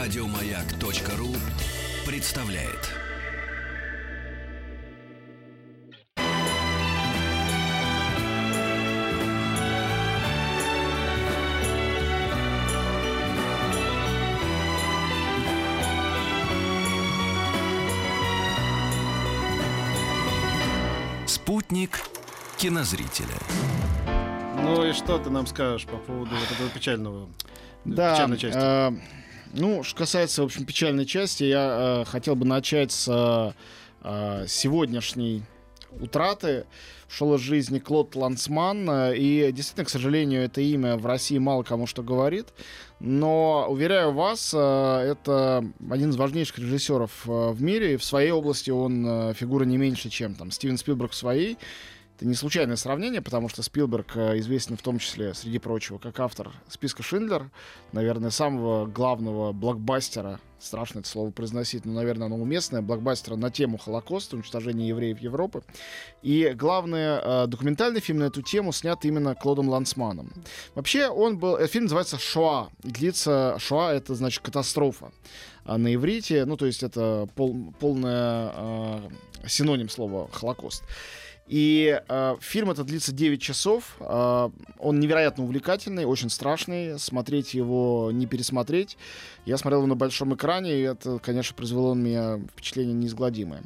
Радиомаяк.ру представляет. Спутник кинозрителя. Ну и что ты нам скажешь по поводу вот этого печального, Да, печальной части? э, ну, что касается, в общем, печальной части, я э, хотел бы начать с э, сегодняшней утраты. Ушел из жизни Клод Лансман, э, и действительно, к сожалению, это имя в России мало кому что говорит, но, уверяю вас, э, это один из важнейших режиссеров э, в мире, и в своей области он фигура не меньше, чем там Стивен Спилберг в своей. Это не случайное сравнение, потому что Спилберг э, известен в том числе, среди прочего, как автор списка Шиндлер, наверное, самого главного блокбастера, страшно это слово произносить, но, наверное, оно уместное, блокбастера на тему Холокоста, уничтожения евреев Европы. И главный э, документальный фильм на эту тему снят именно Клодом Лансманом. Вообще, он был... э, Фильм называется «Шоа». И длится... «Шоа» — это, значит, катастрофа. А на иврите, ну, то есть это пол, полное э, синоним слова «Холокост». И э, фильм это длится 9 часов. Э, он невероятно увлекательный, очень страшный. Смотреть его, не пересмотреть. Я смотрел его на большом экране, и это, конечно, произвело на меня впечатление неизгладимое.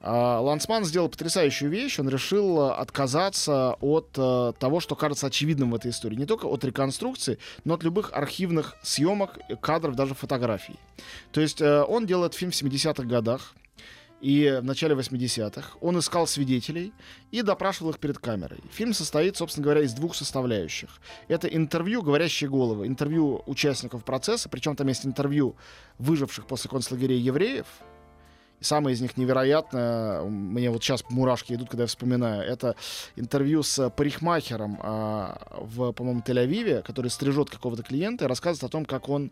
А, Лансман сделал потрясающую вещь. Он решил э, отказаться от э, того, что кажется очевидным в этой истории. Не только от реконструкции, но от любых архивных съемок, кадров, даже фотографий. То есть э, он делает фильм в 70-х годах и в начале 80-х. Он искал свидетелей и допрашивал их перед камерой. Фильм состоит, собственно говоря, из двух составляющих. Это интервью «Говорящие головы», интервью участников процесса, причем там есть интервью выживших после концлагерей евреев, и самое из них невероятное, мне вот сейчас мурашки идут, когда я вспоминаю, это интервью с парикмахером а, в, по-моему, Тель-Авиве, который стрижет какого-то клиента и рассказывает о том, как он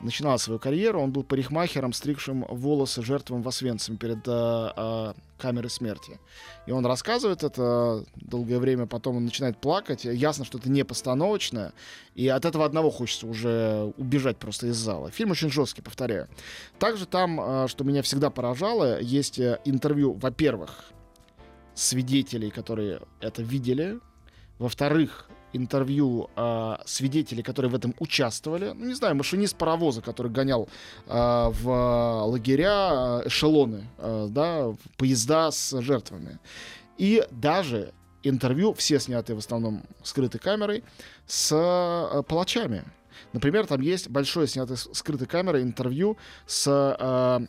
начинал свою карьеру. Он был парикмахером, стригшим волосы жертвам в Освенцим перед а, а, камерой смерти. И он рассказывает это долгое время, потом он начинает плакать. Ясно, что это не постановочное. И от этого одного хочется уже убежать просто из зала. Фильм очень жесткий, повторяю. Также там, а, что меня всегда поражало, есть э, интервью, во-первых, свидетелей, которые это видели. Во-вторых, интервью э, свидетелей, которые в этом участвовали. Ну, не знаю, машинист паровоза, который гонял э, в лагеря э, эшелоны, э, да, поезда с жертвами. И даже интервью, все снятые в основном скрытой камерой, с э, палачами. Например, там есть большое снятое скрытой камерой интервью с э,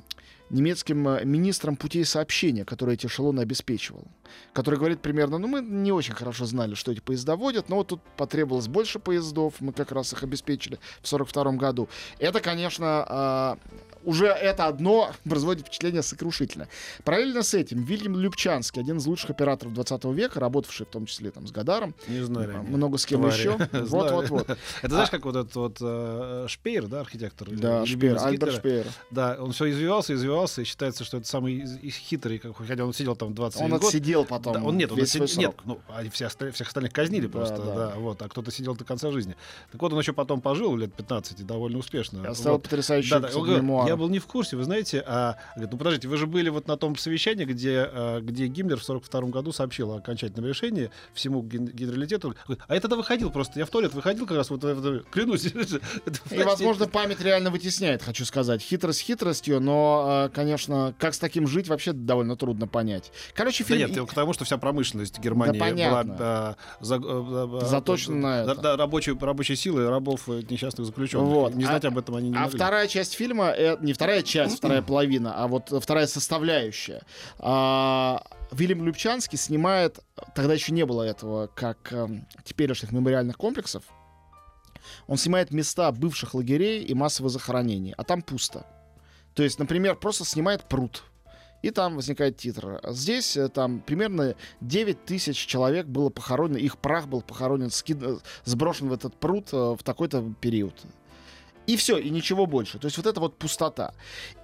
немецким министром путей сообщения, который эти эшелоны обеспечивал, который говорит примерно, ну мы не очень хорошо знали, что эти поезда водят, но вот тут потребовалось больше поездов, мы как раз их обеспечили в 42 году. Это, конечно, э, уже это одно производит впечатление сокрушительное. Параллельно с этим Вильям Любчанский, один из лучших операторов 20 века, работавший в том числе там с Гадаром, Не знали. много с кем Твари. еще. Знали. Вот-вот-вот. Это знаешь, как вот этот вот э, Шпеер, да, архитектор? Да, Шпеер, Альберт Гитлера? Шпеер. Да, он все извивался, извивался, и считается, что это самый хитрый, хотя он сидел там 21 Он год. Отсидел потом Да, он нет, он весь свой отсидел- нет, ну, а оста- всех остальных казнили Да, просто, да. да. вот, а кто-то сидел до конца жизни. Так вот, он еще потом пожил лет 15 и довольно успешно. И оставил Вот. потрясающие Да, да, он мемуары. я был не в курсе, вы знаете, а говорит, ну подождите, вы же были вот на том совещании, где, э, где Гиммлер в 42 году сообщил о окончательном решении всему ген- генералитету. А я тогда выходил просто, я в туалет выходил как раз, вот, вот, клянусь. И, возможно, память реально вытесняет, хочу сказать. Хитрость хитростью, но, э, конечно, как с таким жить, вообще довольно трудно понять. Короче, Да фильм... нет, я к тому, что вся промышленность Германии Да, была да, за- э, э, Заточена на это. да, рабочей, рабочей силы рабов э, несчастных заключенных. Вот. Не знать А- об этом они не А могли. вторая часть фильма, э, не вторая часть, вторая половина, а вот вторая составляющая. А, Вильям Любчанский снимает, тогда еще не было этого, как эм, теперешних мемориальных комплексов, он снимает места бывших лагерей и массовых захоронений, а там пусто. То есть, например, просто снимает пруд, и там возникает титр. Здесь э, там примерно 9 тысяч человек было похоронено, их прах был похоронен, скид- э, сброшен в этот пруд э, в такой-то период. И все, и ничего больше. То есть вот это вот пустота.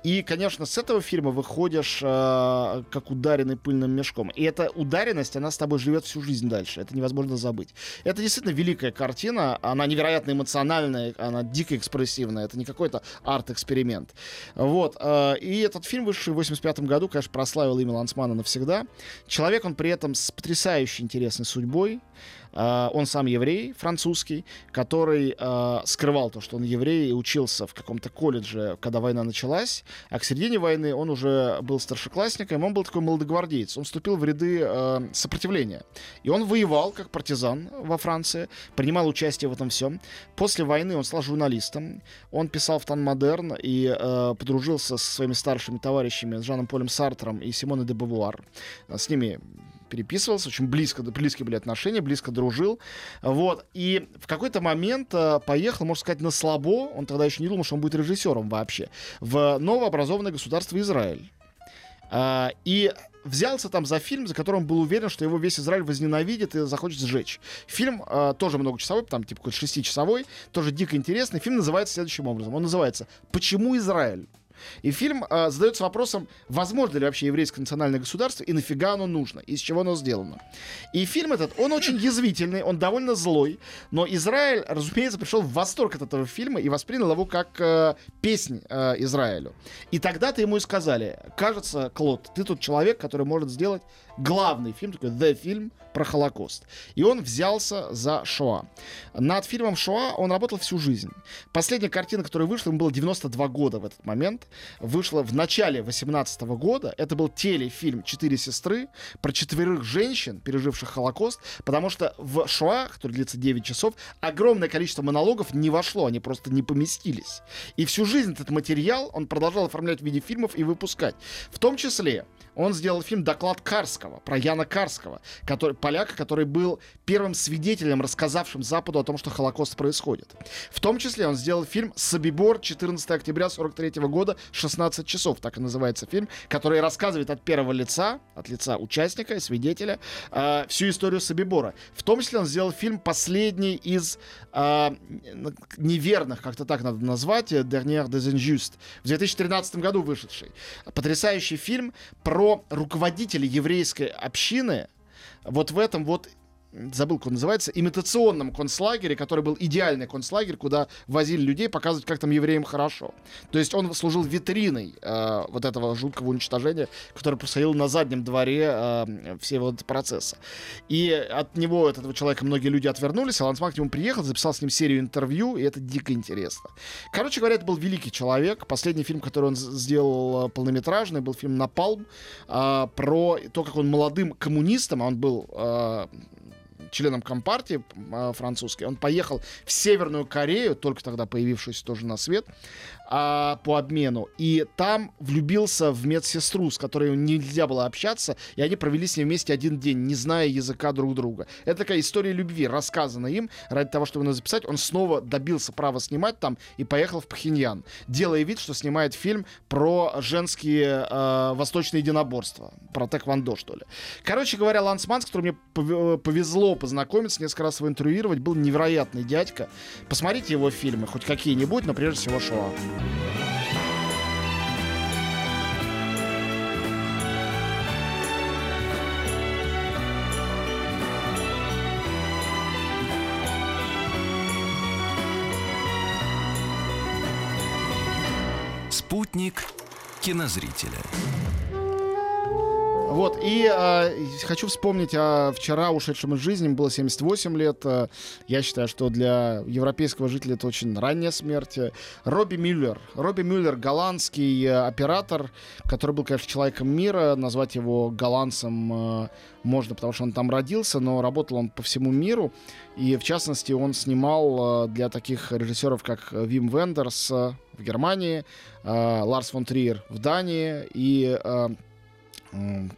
И, конечно, с этого фильма выходишь э, как ударенный пыльным мешком. И эта ударенность, она с тобой живет всю жизнь дальше. Это невозможно забыть. Это действительно великая картина. Она невероятно эмоциональная, она дико экспрессивная. Это не какой-то арт-эксперимент. Вот. Э, и этот фильм, вышедший в 85 году, конечно, прославил имя Лансмана навсегда. Человек, он при этом с потрясающей интересной судьбой. Uh, он сам еврей, французский, который uh, скрывал то, что он еврей и учился в каком-то колледже, когда война началась. А к середине войны он уже был старшеклассником, он был такой молодогвардеец. Он вступил в ряды uh, сопротивления. И он воевал как партизан во Франции, принимал участие в этом всем. После войны он стал журналистом. Он писал в Тан Модерн и подружился со своими старшими товарищами, с Жаном Полем Сартром и Симоной де Бавуар. С ними переписывался, очень близко, близкие были отношения, близко дружил. Вот. И в какой-то момент э, поехал, можно сказать, на слабо, он тогда еще не думал, что он будет режиссером вообще, в новообразованное государство Израиль. А, и взялся там за фильм, за которым был уверен, что его весь Израиль возненавидит и захочет сжечь. Фильм э, тоже многочасовой, там типа какой-то шестичасовой, тоже дико интересный. Фильм называется следующим образом. Он называется «Почему Израиль?». И фильм э, задается вопросом, возможно ли вообще еврейское национальное государство и нафига оно нужно, из чего оно сделано. И фильм этот, он очень язвительный, он довольно злой, но Израиль, разумеется, пришел в восторг от этого фильма и воспринял его как э, песнь э, Израилю. И тогда-то ему и сказали, кажется, Клод, ты тот человек, который может сделать главный фильм, такой The фильм про Холокост. И он взялся за Шоа. Над фильмом Шоа он работал всю жизнь. Последняя картина, которая вышла, ему было 92 года в этот момент. Вышла в начале 18 года. Это был телефильм «Четыре сестры» про четверых женщин, переживших Холокост, потому что в Шоа, который длится 9 часов, огромное количество монологов не вошло, они просто не поместились. И всю жизнь этот материал он продолжал оформлять в виде фильмов и выпускать. В том числе он сделал фильм «Доклад Карского» про Яна Карского, который, поляка, который был первым свидетелем, рассказавшим Западу о том, что Холокост происходит. В том числе он сделал фильм «Собибор» 14 октября 43 года, 16 часов, так и называется фильм, который рассказывает от первого лица, от лица участника и свидетеля, э, всю историю Собибора. В том числе он сделал фильм «Последний из э, неверных», как-то так надо назвать, «Dernier des Injustes», в 2013 году вышедший. Потрясающий фильм про про руководителя еврейской общины вот в этом вот забыл, как он называется, имитационном концлагере, который был идеальный концлагерь, куда возили людей показывать, как там евреям хорошо. То есть он служил витриной э, вот этого жуткого уничтожения, которое происходило на заднем дворе э, всего этого процесса. И от него, от этого человека, многие люди отвернулись, а Лансман к нему приехал, записал с ним серию интервью, и это дико интересно. Короче говоря, это был великий человек. Последний фильм, который он сделал э, полнометражный, был фильм «Напалм», э, про то, как он молодым коммунистом, а он был э, членом Компартии э, французской. Он поехал в Северную Корею, только тогда появившуюся тоже на свет, а, по обмену. И там влюбился в медсестру, с которой нельзя было общаться, и они провели с ней вместе один день, не зная языка друг друга. Это такая история любви, рассказана им ради того, чтобы ее записать. Он снова добился права снимать там и поехал в Пхеньян, делая вид, что снимает фильм про женские э, восточные единоборства, про тэквондо, что ли. Короче говоря, Лансман, с которым мне повезло познакомиться, несколько раз его интервьюировать, был невероятный дядька. Посмотрите его фильмы, хоть какие-нибудь, но прежде всего Шоа. Спутник кинозрителя. Вот, и э, хочу вспомнить о вчера ушедшем из жизни, было 78 лет. Э, я считаю, что для европейского жителя это очень ранняя смерть. Робби Мюллер. Робби Мюллер, голландский э, оператор, который был, конечно, человеком мира. Назвать его голландцем э, можно, потому что он там родился, но работал он по всему миру. И, в частности, он снимал для таких режиссеров, как Вим Вендерс в Германии, Ларс фон Триер в Дании и...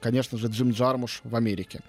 конечно же, Джим Джармуш в Америке.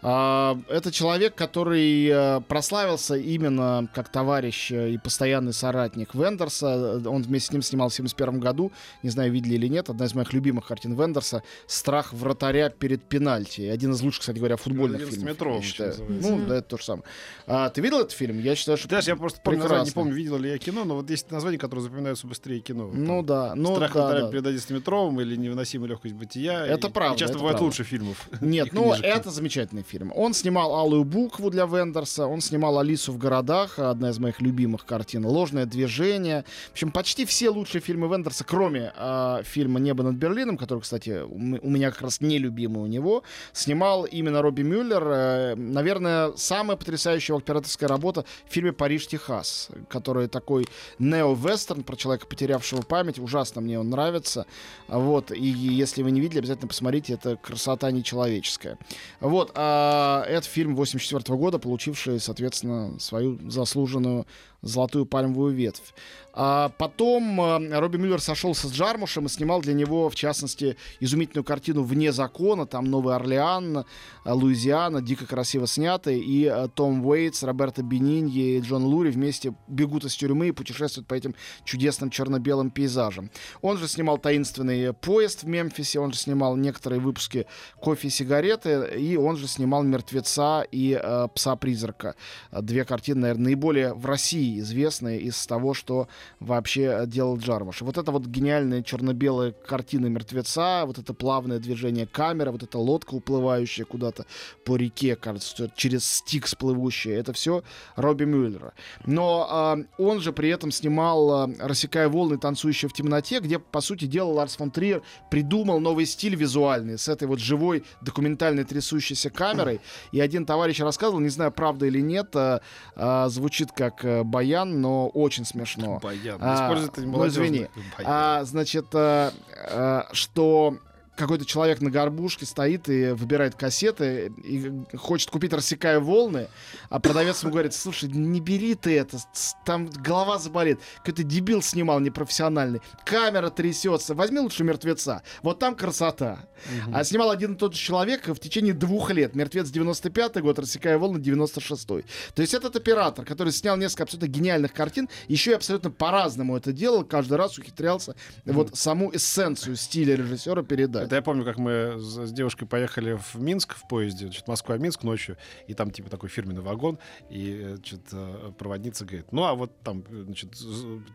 А, это человек, который э, прославился именно как товарищ э, и постоянный соратник Вендерса. Он вместе с ним снимал в 1971 году, не знаю, видели или нет, одна из моих любимых картин Вендерса «Страх вратаря перед пенальти». Один из лучших, кстати говоря, футбольных фильмов. метро, я считаю. Ну, да, это то же самое. А, ты видел этот фильм? Я считаю, что Даже я просто помню, название, не помню, видел ли я кино, но вот есть названия, которые запоминаются быстрее кино. Ну да. Ну, «Страх да, вратаря да. перед 11-метровым» или «Невыносимая легкость бытия». Это И- правда, И часто бывает правда. лучше фильмов. Нет, ну это замечательный фильм. Он снимал «Алую букву» для Вендерса, он снимал «Алису в городах», одна из моих любимых картин, «Ложное движение». В общем, почти все лучшие фильмы Вендерса, кроме а, фильма «Небо над Берлином», который, кстати, у меня как раз нелюбимый у него, снимал именно Робби Мюллер. Э, Наверное, самая потрясающая операторская работа в фильме «Париж, Техас», который такой нео-вестерн про человека, потерявшего память. Ужасно мне он нравится. Вот, и если вы не видели, обязательно посмотрите, это красота нечеловеческая. Вот, а это фильм 84 года, получивший, соответственно, свою заслуженную золотую пальмовую ветвь. А потом э, Робби Мюллер сошелся с Джармушем и снимал для него, в частности, изумительную картину «Вне закона». Там Новый Орлеан, э, Луизиана, дико красиво снятый. И э, Том Уэйтс, Роберто Бениньи и Джон Лури вместе бегут из тюрьмы и путешествуют по этим чудесным черно-белым пейзажам. Он же снимал «Таинственный поезд» в Мемфисе, он же снимал некоторые выпуски «Кофе и сигареты», и он же снимал «Мертвеца» и «Пса-призрака». Две картины, наверное, наиболее в России известные из того, что вообще э, делал Джармуш. Вот это вот гениальная черно-белая картина «Мертвеца», вот это плавное движение камеры, вот эта лодка, уплывающая куда-то по реке, кажется, через стикс плывущая, это все Робби Мюллера. Но а, он же при этом снимал а, «Рассекая волны, танцующие в темноте», где, по сути дела, Ларс фон Триер придумал новый стиль визуальный с этой вот живой документальной трясущейся камерой. И один товарищ рассказывал, не знаю, правда или нет, а, а, звучит как э, баян, но очень смешно. Баян. А, Используют это ну, извини. Баян. А, значит, а, а, что какой-то человек на горбушке стоит и выбирает кассеты и хочет купить «Рассекая волны», а продавец ему говорит, слушай, не бери ты это, там голова заболит. Какой-то дебил снимал непрофессиональный. Камера трясется. Возьми лучше «Мертвеца». Вот там красота. А снимал один и тот же человек в течение двух лет. «Мертвец» 95 год, «Рассекая волны» 96-й. То есть этот оператор, который снял несколько абсолютно гениальных картин, еще и абсолютно по-разному это делал, каждый раз ухитрялся вот саму эссенцию стиля режиссера передать. Это я помню, как мы с, девушкой поехали в Минск в поезде, значит, Москва-Минск ночью, и там типа такой фирменный вагон, и э, значит, э, проводница говорит, ну а вот там, э, значит,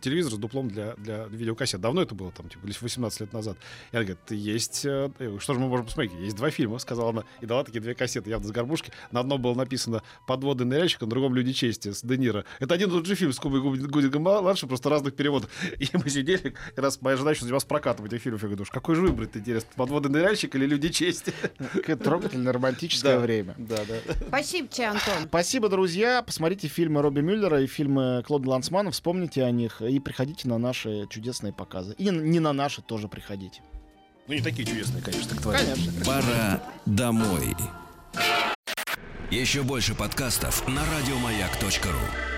телевизор с дуплом для, для видеокассет. Давно это было, там, типа, лишь 18 лет назад. И она говорит, есть, что же мы можем посмотреть? Есть два фильма, сказала она, и дала такие две кассеты, явно с горбушки. На одном было написано «Подводы ныряльщика», на другом «Люди чести» с Де Ниро. Это один и тот же фильм с Кубой Гудингом младшим, просто разных переводов. И мы сидели, как раз моя жена еще занималась прокатом этих фильмов. Я говорю, «Уж какой же выбрать интересно, «Подводный ныряльщик» или «Люди чести»? Какое трогательное романтическое Да. время. Да, да. Спасибо тебе, Антон. Спасибо, друзья. Посмотрите фильмы Робби Мюллера и фильмы Клода Лансмана, вспомните о них и приходите на наши чудесные показы. И не на наши тоже приходите. Ну, не такие чудесные, конечно, к твоим. Конечно. Пора домой. Еще больше подкастов на радиомаяк.ру.